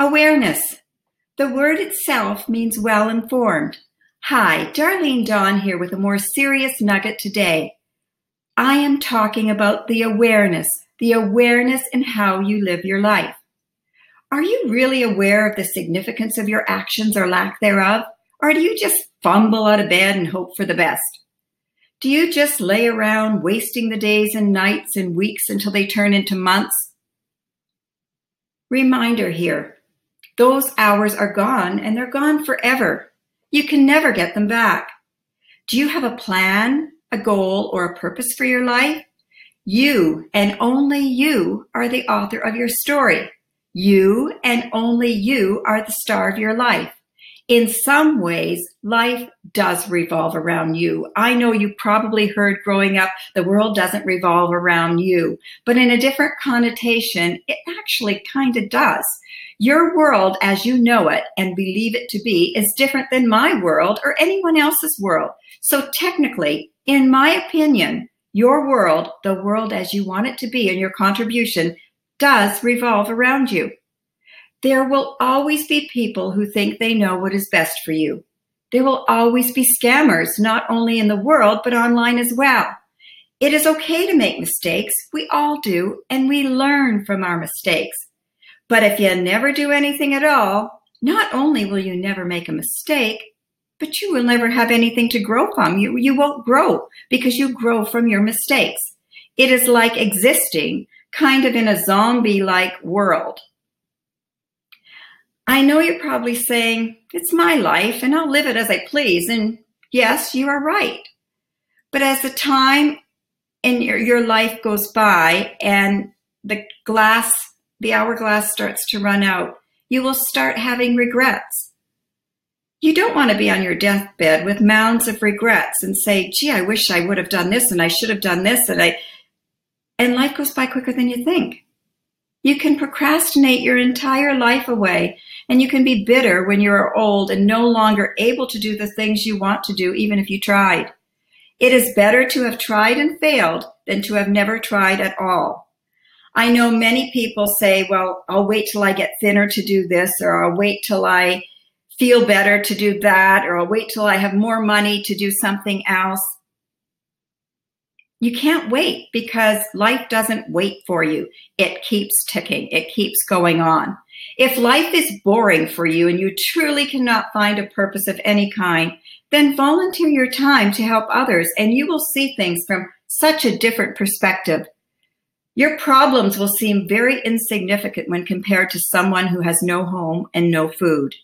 Awareness. The word itself means well informed. Hi, Darlene Dawn here with a more serious nugget today. I am talking about the awareness, the awareness in how you live your life. Are you really aware of the significance of your actions or lack thereof? Or do you just fumble out of bed and hope for the best? Do you just lay around wasting the days and nights and weeks until they turn into months? Reminder here those hours are gone and they're gone forever. You can never get them back. Do you have a plan, a goal, or a purpose for your life? You and only you are the author of your story. You and only you are the star of your life. In some ways, life does revolve around you. I know you probably heard growing up, the world doesn't revolve around you, but in a different connotation, it actually kind of does. Your world, as you know it and believe it to be, is different than my world or anyone else's world. So technically, in my opinion, your world, the world as you want it to be, and your contribution does revolve around you. There will always be people who think they know what is best for you. There will always be scammers, not only in the world, but online as well. It is okay to make mistakes. We all do, and we learn from our mistakes. But if you never do anything at all, not only will you never make a mistake, but you will never have anything to grow from. You, you won't grow because you grow from your mistakes. It is like existing kind of in a zombie like world. I know you're probably saying, it's my life and I'll live it as I please. And yes, you are right. But as the time in your, your life goes by and the glass, the hourglass starts to run out, you will start having regrets. You don't want to be on your deathbed with mounds of regrets and say, gee, I wish I would have done this and I should have done this and I, and life goes by quicker than you think. You can procrastinate your entire life away, and you can be bitter when you are old and no longer able to do the things you want to do, even if you tried. It is better to have tried and failed than to have never tried at all. I know many people say, well, I'll wait till I get thinner to do this, or I'll wait till I feel better to do that, or I'll wait till I have more money to do something else you can't wait because life doesn't wait for you. It keeps ticking. It keeps going on. If life is boring for you and you truly cannot find a purpose of any kind, then volunteer your time to help others and you will see things from such a different perspective. Your problems will seem very insignificant when compared to someone who has no home and no food.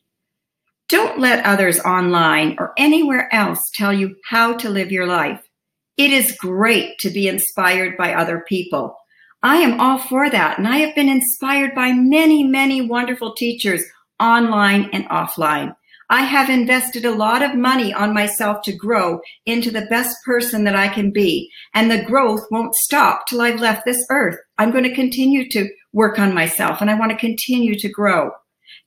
Don't let others online or anywhere else tell you how to live your life. It is great to be inspired by other people. I am all for that. And I have been inspired by many, many wonderful teachers online and offline. I have invested a lot of money on myself to grow into the best person that I can be. And the growth won't stop till I've left this earth. I'm going to continue to work on myself and I want to continue to grow.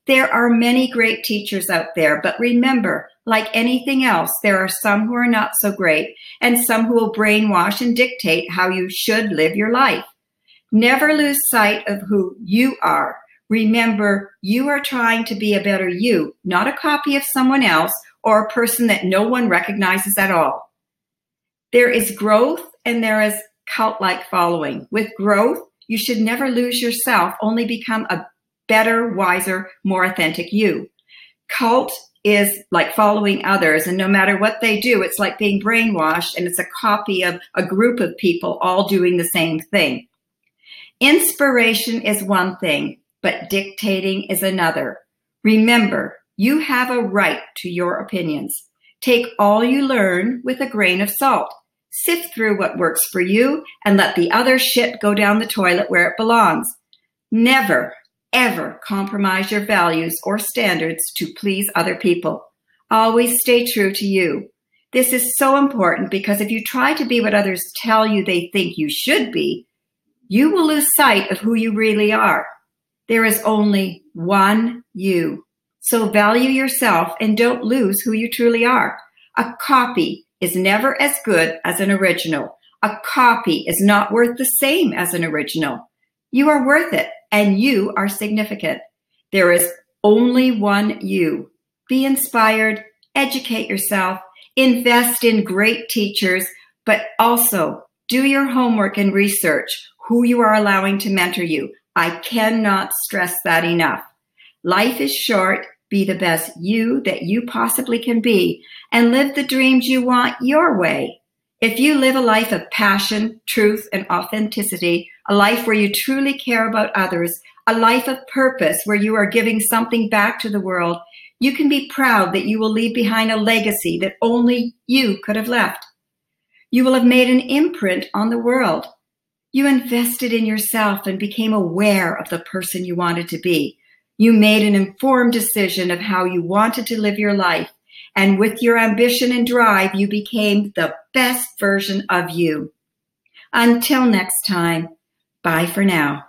There are many great teachers out there, but remember, like anything else, there are some who are not so great and some who will brainwash and dictate how you should live your life. Never lose sight of who you are. Remember, you are trying to be a better you, not a copy of someone else or a person that no one recognizes at all. There is growth and there is cult like following. With growth, you should never lose yourself, only become a better, wiser, more authentic you. Cult is like following others, and no matter what they do, it's like being brainwashed, and it's a copy of a group of people all doing the same thing. Inspiration is one thing, but dictating is another. Remember, you have a right to your opinions. Take all you learn with a grain of salt. Sift through what works for you and let the other shit go down the toilet where it belongs. Never ever compromise your values or standards to please other people. Always stay true to you. This is so important because if you try to be what others tell you they think you should be, you will lose sight of who you really are. There is only one you. So value yourself and don't lose who you truly are. A copy is never as good as an original. A copy is not worth the same as an original. You are worth it and you are significant. There is only one you. Be inspired, educate yourself, invest in great teachers, but also do your homework and research who you are allowing to mentor you. I cannot stress that enough. Life is short. Be the best you that you possibly can be and live the dreams you want your way. If you live a life of passion, truth, and authenticity, a life where you truly care about others, a life of purpose where you are giving something back to the world, you can be proud that you will leave behind a legacy that only you could have left. You will have made an imprint on the world. You invested in yourself and became aware of the person you wanted to be. You made an informed decision of how you wanted to live your life. And with your ambition and drive, you became the best version of you. Until next time, bye for now.